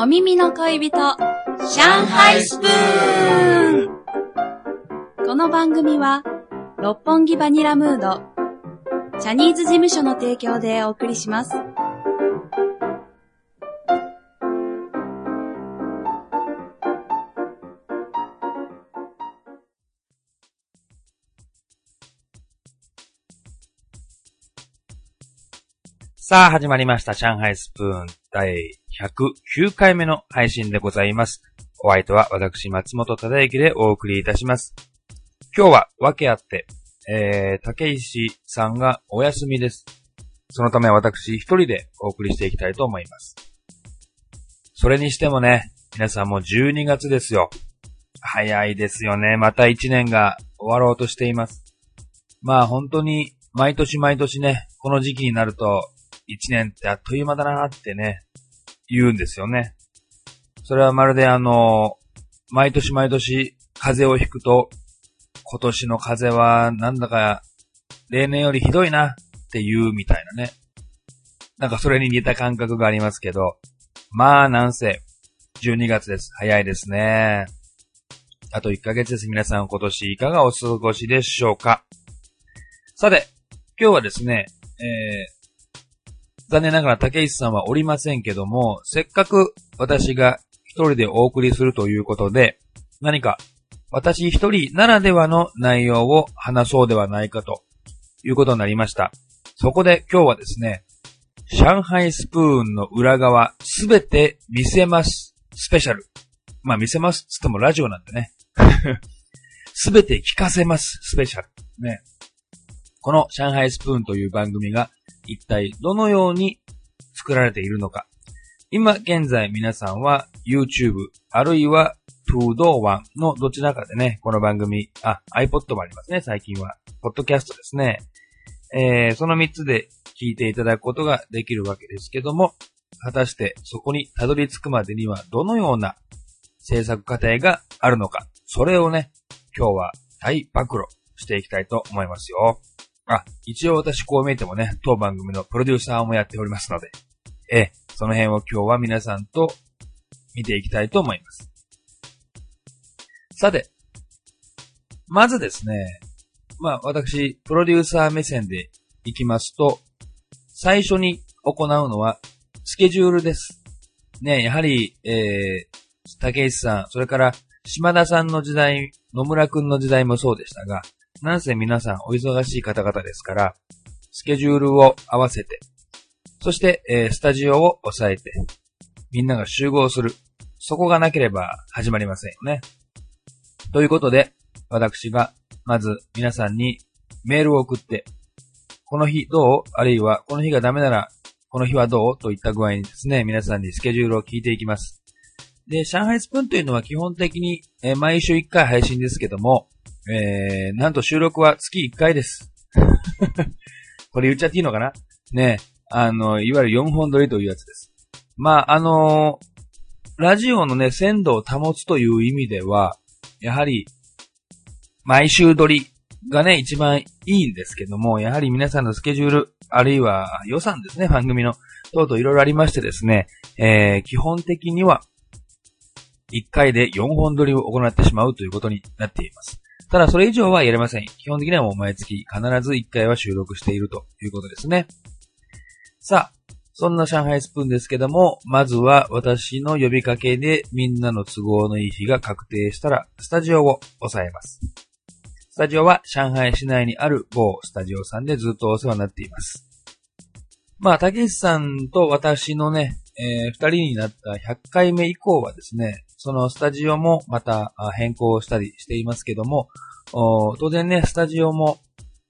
お耳の恋人、上海スプーンこの番組は、六本木バニラムード、チャニーズ事務所の提供でお送りします。さあ、始まりました。上海スプーン第109回目の配信でございます。お相手は私、松本忠之でお送りいたします。今日は分けあって、えー、竹石さんがお休みです。そのため私一人でお送りしていきたいと思います。それにしてもね、皆さんもう12月ですよ。早いですよね。また1年が終わろうとしています。まあ本当に毎年毎年ね、この時期になると一年ってあっという間だなってね、言うんですよね。それはまるであの、毎年毎年風邪をひくと、今年の風邪はなんだか例年よりひどいなって言うみたいなね。なんかそれに似た感覚がありますけど、まあなんせ、12月です。早いですね。あと1ヶ月です。皆さん今年いかがお過ごしでしょうかさて、今日はですね、えー、残念ながら竹石さんはおりませんけども、せっかく私が一人でお送りするということで、何か私一人ならではの内容を話そうではないかということになりました。そこで今日はですね、上海スプーンの裏側すべて見せますスペシャル。まあ見せますつってもラジオなんでね。すべて聞かせますスペシャル。ね。この上海スプーンという番組が一体どのように作られているのか。今現在皆さんは YouTube あるいは ToDo1 のどちらかでね、この番組、あ、iPod もありますね、最近は。ポッドキャストですね。えー、その3つで聞いていただくことができるわけですけども、果たしてそこにたどり着くまでにはどのような制作過程があるのか。それをね、今日は大暴露していきたいと思いますよ。あ、一応私こう見えてもね、当番組のプロデューサーもやっておりますので、え、その辺を今日は皆さんと見ていきたいと思います。さて、まずですね、まあ私、プロデューサー目線でいきますと、最初に行うのはスケジュールです。ね、やはり、えー、竹石さん、それから島田さんの時代、野村くんの時代もそうでしたが、なんせ皆さんお忙しい方々ですから、スケジュールを合わせて、そして、えースタジオを抑えて、みんなが集合する。そこがなければ始まりませんよね。ということで、私が、まず皆さんにメールを送って、この日どう？あるいは、この日がダメなら、この日はどう？といった具合にですね、皆さんにスケジュールを聞いていきます。で、上海スプーンというのは基本的に、え毎週1回配信ですけども、えー、なんと収録は月1回です。これ言っちゃっていいのかな？ねあの、いわゆる4本撮りというやつです。まあ、あのーラジオのね、鮮度を保つという意味では、やはり、毎週撮りがね、一番いいんですけども、やはり皆さんのスケジュール、あるいは予算ですね、番組の、等々いろいろありましてですね、えー、基本的には、1回で4本撮りを行ってしまうということになっています。ただ、それ以上はやれません。基本的にはもう毎月必ず1回は収録しているということですね。さあ、そんな上海スプーンですけども、まずは私の呼びかけでみんなの都合のいい日が確定したら、スタジオを押さえます。スタジオは上海市内にある某スタジオさんでずっとお世話になっています。まあ、竹内さんと私のね、えー二人になった100回目以降はですね、そのスタジオもまた変更したりしていますけども、当然ね、スタジオも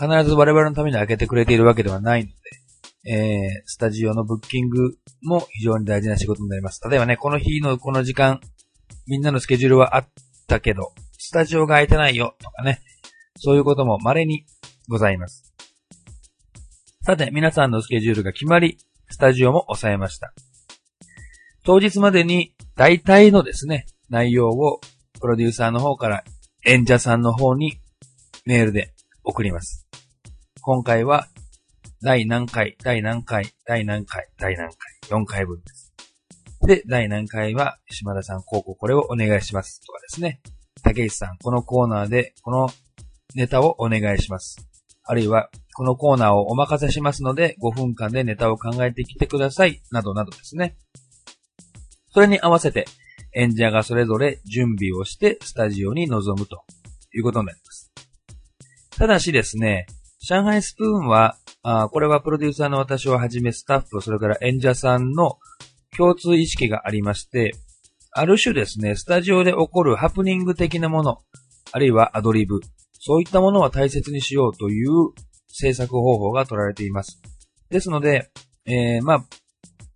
必ず我々のために開けてくれているわけではないので、えー、スタジオのブッキングも非常に大事な仕事になります。例えばね、この日のこの時間、みんなのスケジュールはあったけど、スタジオが空いてないよとかね、そういうことも稀にございます。さて、皆さんのスケジュールが決まり、スタジオも抑えました。当日までに大体のですね、内容をプロデューサーの方から演者さんの方にメールで送ります。今回は第何回、第何回、第何回、第何回、4回分です。で、第何回は島田さん、こうこうこれをお願いしますとかですね。竹内さん、このコーナーでこのネタをお願いします。あるいは、このコーナーをお任せしますので、5分間でネタを考えてきてください。などなどですね。それに合わせて、演者がそれぞれ準備をしてスタジオに臨むということになります。ただしですね、上海スプーンは、あこれはプロデューサーの私をはじめスタッフ、それから演者さんの共通意識がありまして、ある種ですね、スタジオで起こるハプニング的なもの、あるいはアドリブ、そういったものは大切にしようという制作方法が取られています。ですので、えー、まあ、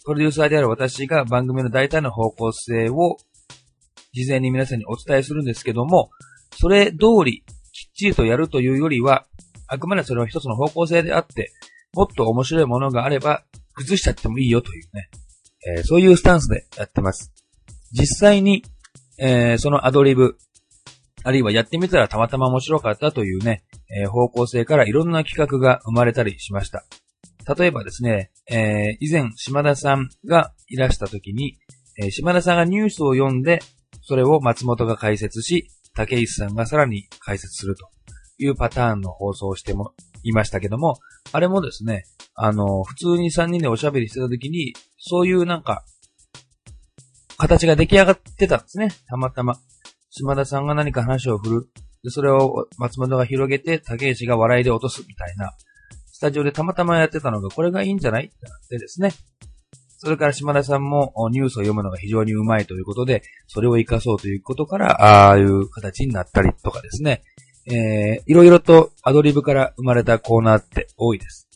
プロデューサーである私が番組の大体の方向性を事前に皆さんにお伝えするんですけども、それ通りきっちりとやるというよりは、あくまでそれは一つの方向性であって、もっと面白いものがあれば、崩しちゃってもいいよというね、えー、そういうスタンスでやってます。実際に、えー、そのアドリブ、あるいはやってみたらたまたま面白かったというね、えー、方向性からいろんな企画が生まれたりしました。例えばですね、えー、以前島田さんがいらした時に、えー、島田さんがニュースを読んで、それを松本が解説し、竹石さんがさらに解説するというパターンの放送をしてもいましたけども、あれもですね、あの、普通に3人でおしゃべりしてた時に、そういうなんか、形が出来上がってたんですね。たまたま。島田さんが何か話を振る。で、それを松本が広げて、竹石が笑いで落とすみたいな、スタジオでたまたまやってたのが、これがいいんじゃない？ってなってですね。それから島田さんもニュースを読むのが非常にうまいということで、それを活かそうということから、ああいう形になったりとかですね。えー、いろいろとアドリブから生まれたコーナーって多いです。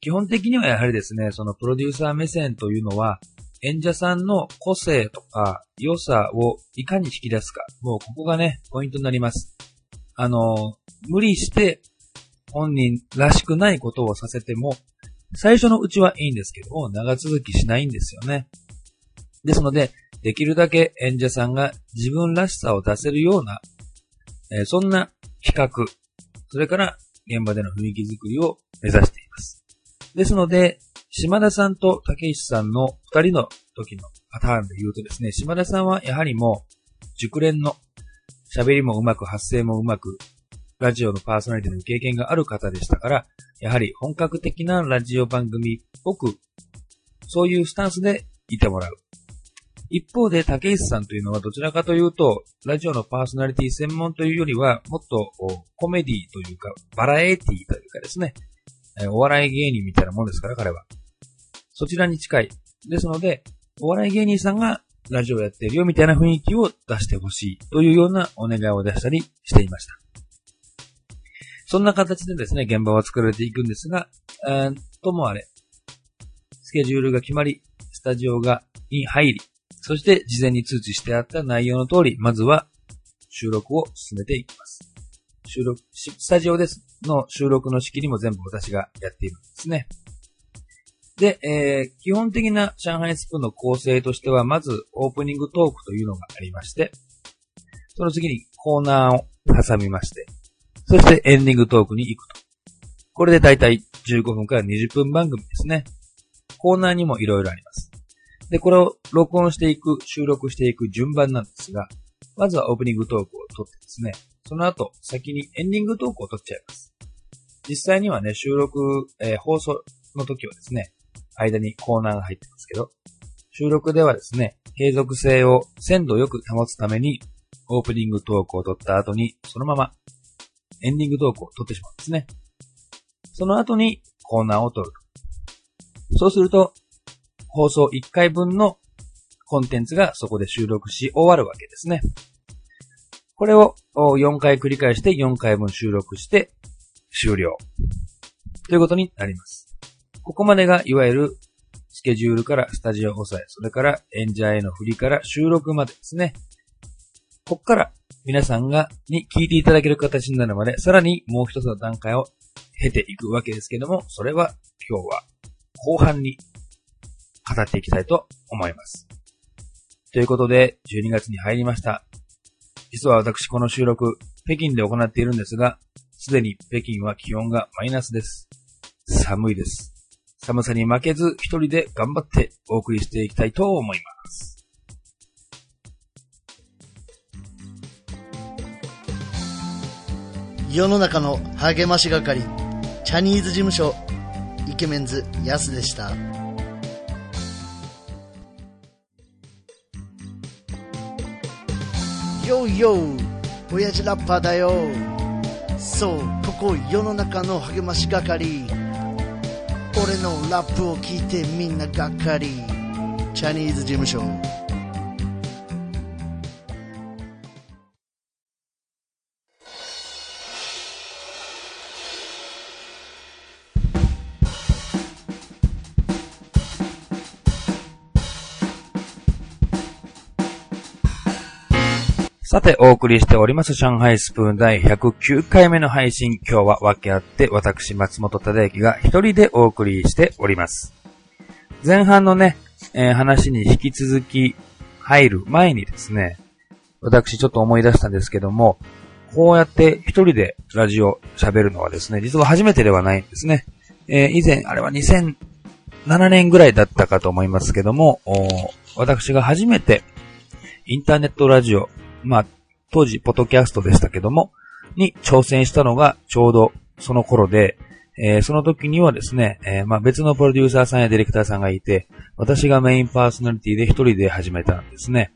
基本的にはやはりですね、そのプロデューサー目線というのは、演者さんの個性とか良さをいかに引き出すか。もうここがね、ポイントになります。あの、無理して本人らしくないことをさせても、最初のうちはいいんですけど、長続きしないんですよね。ですので、できるだけ演者さんが自分らしさを出せるような、えー、そんな企画、それから現場での雰囲気づくりを目指しています。ですので、島田さんと竹石さんの二人の時のパターンで言うとですね、島田さんはやはりもう、熟練の喋りもうまく発声もうまく、ラジオのパーソナリティの経験がある方でしたから、やはり本格的なラジオ番組っぽく、そういうスタンスでいてもらう。一方で、竹石さんというのはどちらかというと、ラジオのパーソナリティ専門というよりは、もっとコメディというか、バラエティというかですね、お笑い芸人みたいなもんですから、彼は。そちらに近い。ですので、お笑い芸人さんがラジオやってるよみたいな雰囲気を出してほしいというようなお願いを出したりしていました。そんな形でですね、現場は作られていくんですが、ともあれ、スケジュールが決まり、スタジオが、に入り、そして事前に通知してあった内容の通り、まずは収録を進めていきます。収録、スタジオですの収録の仕切りも全部私がやっているんですね。で、えー、基本的な上海スプーンの構成としては、まずオープニングトークというのがありまして、その次にコーナーを挟みまして、そしてエンディングトークに行くと。これでだいたい15分から20分番組ですね。コーナーにも色々あります。で、これを録音していく、収録していく順番なんですが、まずはオープニングトークを撮ってですね、その後、先にエンディングトークを撮っちゃいます。実際にはね、収録、えー、放送の時はですね、間にコーナーが入ってますけど、収録ではですね、継続性を鮮度よく保つために、オープニングトークを取った後に、そのままエンディングトークを取ってしまうんですね。その後にコーナーを取る。そうすると、放送1回分のコンテンツがそこで収録し終わるわけですね。これを4回繰り返して4回分収録して終了。ということになります。ここまでがいわゆるスケジュールからスタジオ抑え、それから演者への振りから収録までですね。ここから皆さんが、に聞いていただける形になるまで、さらにもう一つの段階を経ていくわけですけども、それは今日は後半に語っていきたいと思います。ということで、12月に入りました。実は私この収録、北京で行っているんですが、すでに北京は気温がマイナスです。寒いです。寒さに負けず一人で頑張ってお送りしていきたいと思います。世の中の励まし係、チャニーズ事務所、イケメンズ、ヤスでした。ヨーヨー、親父ラッパーだよ。そう、ここ世の中の励まし係。俺のラップを聞いてみんながっかりチャニーズ事務所さて、お送りしております、上海スプーン第109回目の配信。今日は分け合って、私、松本忠之が一人でお送りしております。前半のね、えー、話に引き続き入る前にですね、私ちょっと思い出したんですけども、こうやって一人でラジオ喋るのはですね、実は初めてではないんですね。えー、以前、あれは2007年ぐらいだったかと思いますけども、私が初めてインターネットラジオまあ、当時、ポッドキャストでしたけども、に挑戦したのがちょうどその頃で、えー、その時にはですね、えー、まあ別のプロデューサーさんやディレクターさんがいて、私がメインパーソナリティで一人で始めたんですね。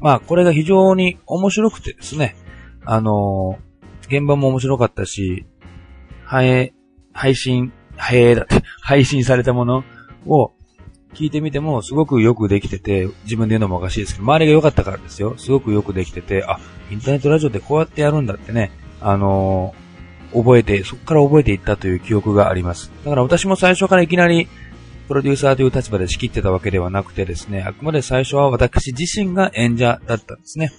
まあこれが非常に面白くてですね、あのー、現場も面白かったし、配、配信、配、配信されたものを聞いてみてもすごくよくできてて、自分で言うのもおかしいですけど、周りが良かったからですよ。すごくよくできてて、あ、インターネットラジオってこうやってやるんだってね、あのー、覚えて、そこから覚えていったという記憶があります。だから私も最初からいきなり、プロデューサーという立場で仕切ってたわけではなくてですね、あくまで最初は私自身が演者だったんですね。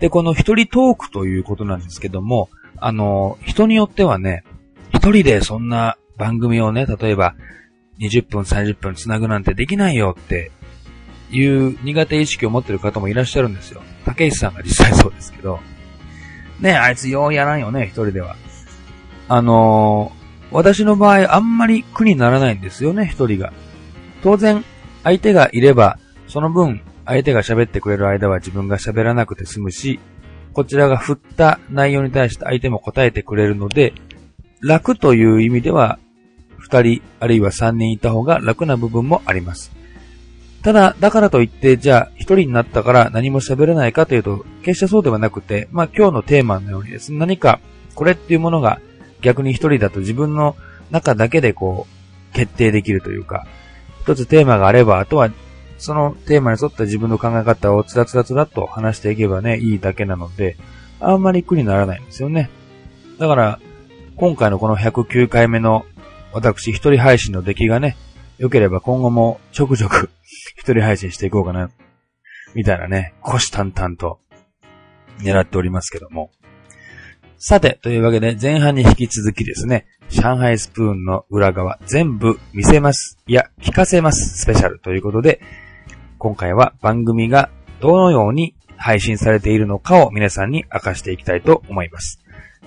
で、この一人トークということなんですけども、あの、人によってはね、一人でそんな番組をね、例えば、20分、30分繋ぐなんてできないよっていう苦手意識を持ってる方もいらっしゃるんですよ。竹石さんが実際そうですけど。ねあいつようやらんよね、一人では。あのー、私の場合あんまり苦にならないんですよね、一人が。当然、相手がいれば、その分、相手が喋ってくれる間は自分が喋らなくて済むし、こちらが振った内容に対して相手も答えてくれるので、楽という意味では二人、あるいは三人いた方が楽な部分もあります。ただ、だからといって、じゃあ、一人になったから何も喋れないかというと、決してそうではなくて、まあ今日のテーマのようにですね、何か、これっていうものが逆に一人だと自分の中だけでこう、決定できるというか、一つテーマがあれば、あとは、そのテーマに沿った自分の考え方をつらつらつらっと話していけばね、いいだけなので、あんまり苦にならないんですよね。だから、今回のこの109回目の私一人配信の出来がね、良ければ今後もちょくちょく 一人配信していこうかな、みたいなね、虎視眈々と狙っておりますけども。さて、というわけで前半に引き続きですね、上海スプーンの裏側全部見せます。いや、聞かせますスペシャルということで、今回は番組がどのように配信されているのかを皆さんに明かしていきたいと思います。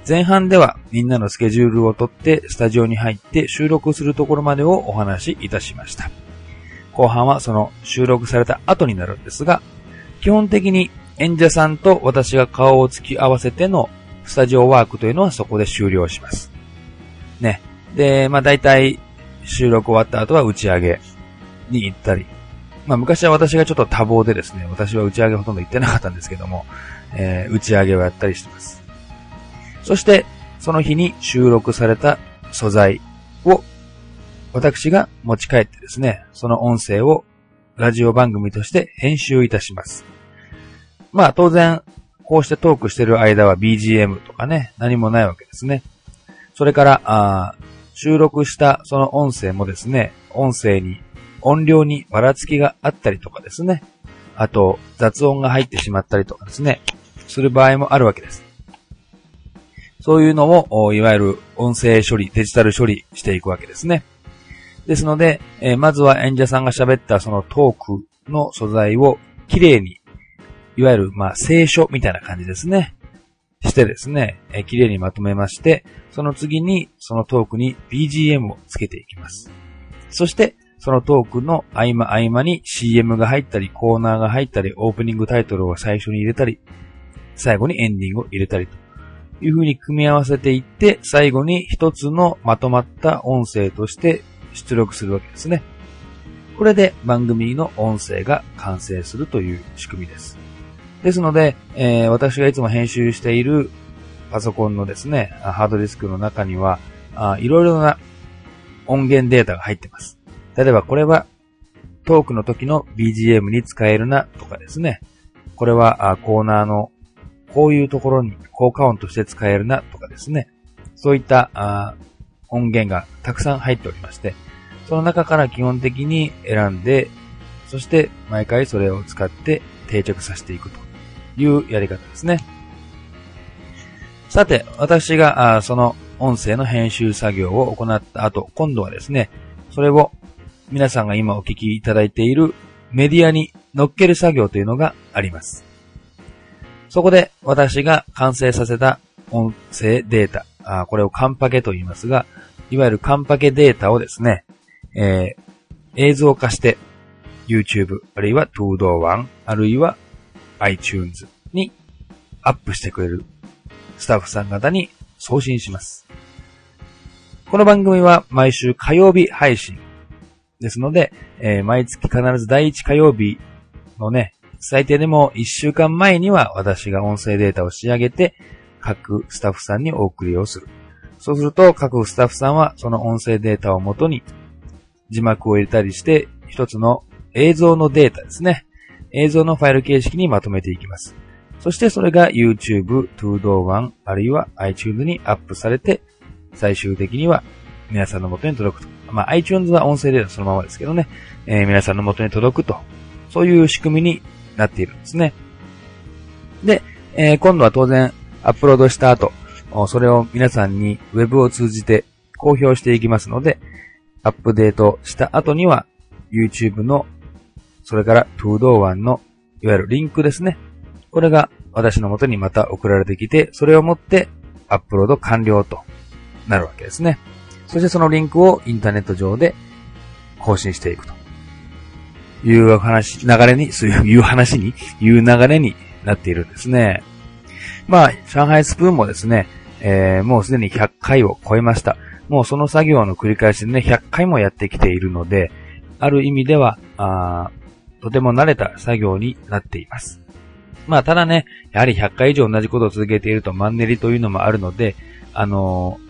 前半ではみんなのスケジュールをとってスタジオに入って収録するところまでをお話しいたしました。後半はその収録された後になるんですが、基本的に演者さんと私が顔を突き合わせてのスタジオワークというのはそこで終了します。ね。で、まあ大体収録終わった後は打ち上げに行ったり。まあ昔は私がちょっと多忙でですね、私は打ち上げほとんど行ってなかったんですけども、えー、打ち上げをやったりしてます。そして、その日に収録された素材を私が持ち帰ってですね、その音声をラジオ番組として編集いたします。まあ当然、こうしてトークしてる間は BGM とかね、何もないわけですね。それから、あ収録したその音声もですね、音声に、音量にばらつきがあったりとかですね。あと、雑音が入ってしまったりとかですね、する場合もあるわけです。そういうのを、いわゆる音声処理、デジタル処理していくわけですね。ですので、えー、まずは演者さんが喋ったそのトークの素材をきれいに、いわゆる、まあ、聖書みたいな感じですね。してですね、えー、綺麗にまとめまして、その次にそのトークに BGM をつけていきます。そして、そのトークの合間合間に CM が入ったり、コーナーが入ったり、オープニングタイトルを最初に入れたり、最後にエンディングを入れたりという風に組み合わせていって、最後に一つのまとまった音声として出力するわけですね。これで番組の音声が完成するという仕組みです。ですので、えー私がいつも編集しているパソコンのですね、ハードディスクの中には、いろいろな音源データが入ってます。例えばこれはトークの時の BGM に使えるなとかですね。これはあコーナーのこういうところに効果音として使えるなとかですね。そういったあ音源がたくさん入っておりまして、その中から基本的に選んで、そして毎回それを使って定着させていくというやり方ですね。さて、私があその音声の編集作業を行った後、今度はですね、それを皆さんが今お聞きいただいているメディアに乗っける作業というのがあります。そこで私が完成させた音声データ、あこれをカンパケと言いますが、いわゆるカンパケデータをですね、えー映像化して YouTube、あるいは ToDo1、あるいは iTunes にアップしてくれるスタッフさん方に送信します。この番組は毎週火曜日配信ですので、えー毎月必ず第1火曜日のね、最低でも1週間前には私が音声データを仕上げて各スタッフさんにお送りをする。そうすると各スタッフさんはその音声データをもとに字幕を入れたりして一つの映像のデータですね。映像のファイル形式にまとめていきます。そしてそれが YouTube、ToDo1 あるいは iTunes にアップされて最終的には皆さんの元に届くと。まあ iTunes は音声データそのままですけどね、えー皆さんの元に届くと。そういう仕組みになっているんですね。で、えー今度は当然アップロードした後、それを皆さんに Web を通じて公表していきますので、アップデートした後には YouTube の、それから ToDo1 のいわゆるリンクですね。これが私の元にまた送られてきて、それをもってアップロード完了となるわけですね。そしてそのリンクをインターネット上で更新していくという話、流れに、そういう話に、いう流れになっているんですね。まあ、上海スプーンもですね、えーもうすでに100回を超えました。もうその作業の繰り返しでね、100回もやってきているので、ある意味では、あとても慣れた作業になっています。まあ、ただね、やはり100回以上同じことを続けているとマンネリというのもあるので、あのー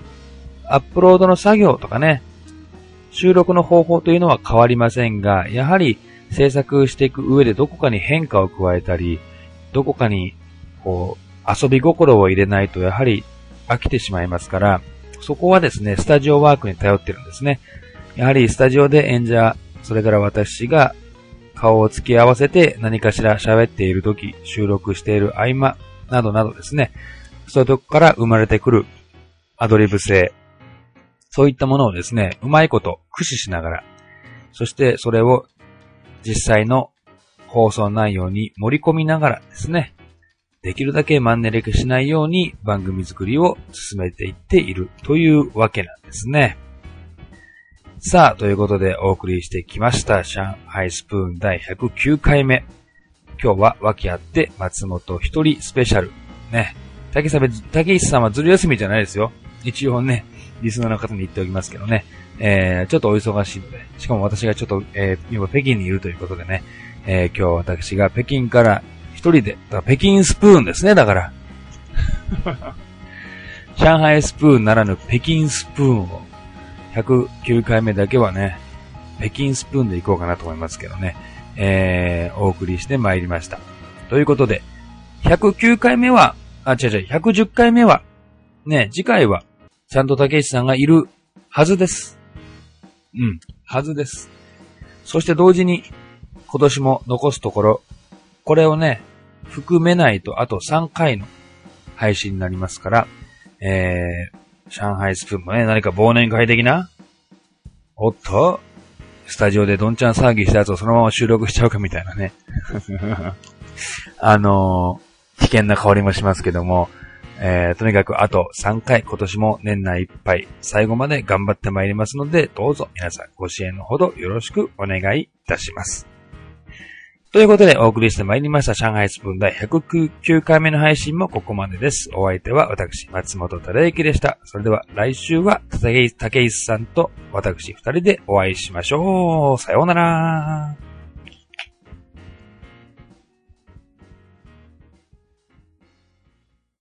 アップロードの作業とかね、収録の方法というのは変わりませんが、やはり制作していく上でどこかに変化を加えたり、どこかに、こう、遊び心を入れないとやはり飽きてしまいますから、そこはですね、スタジオワークに頼ってるんですね。やはりスタジオで演者、それから私が顔を付き合わせて何かしら喋っている時、収録している合間などなどですね、そういうとこから生まれてくるアドリブ性、そういったものをですね、うまいこと駆使しながら、そしてそれを実際の放送内容に盛り込みながらですね、できるだけマンネリ化しないように番組作りを進めていっているというわけなんですね。さあ、ということでお送りしてきました、上海スプーン第109回目。今日は訳あって松本一人スペシャル。ね。竹さん、竹石さんはずる休みじゃないですよ。一応ね、リスナーの方に言っておきますけどね。えー、ちょっとお忙しいので、しかも私がちょっと、えー、今北京にいるということでね、えー、今日私が北京から一人で、北京スプーンですね、だから。上海スプーンならぬ北京スプーンを、109回目だけはね、北京スプーンで行こうかなと思いますけどね、えー、お送りして参りました。ということで、109回目は、あ、違う違う、110回目は、ね、次回は、ちゃんと竹内さんがいるはずです。うん、はずです。そして同時に、今年も残すところ、これをね、含めないとあと3回の配信になりますから、えー、上海スプーンもね、何か忘年会的な？おっとスタジオでどんちゃん騒ぎしたやつをそのまま収録しちゃうかみたいなね。あのー危険な香りもしますけども、えー、とにかくあと3回今年も年内いっぱい最後まで頑張ってまいりますので、どうぞ皆さんご支援のほどよろしくお願いいたします。ということでお送りしてまいりました上海スプーン第109回目の配信もここまでです。お相手は私、松本忠之でした。それでは来週は竹井さんと私二人でお会いしましょう。さようなら。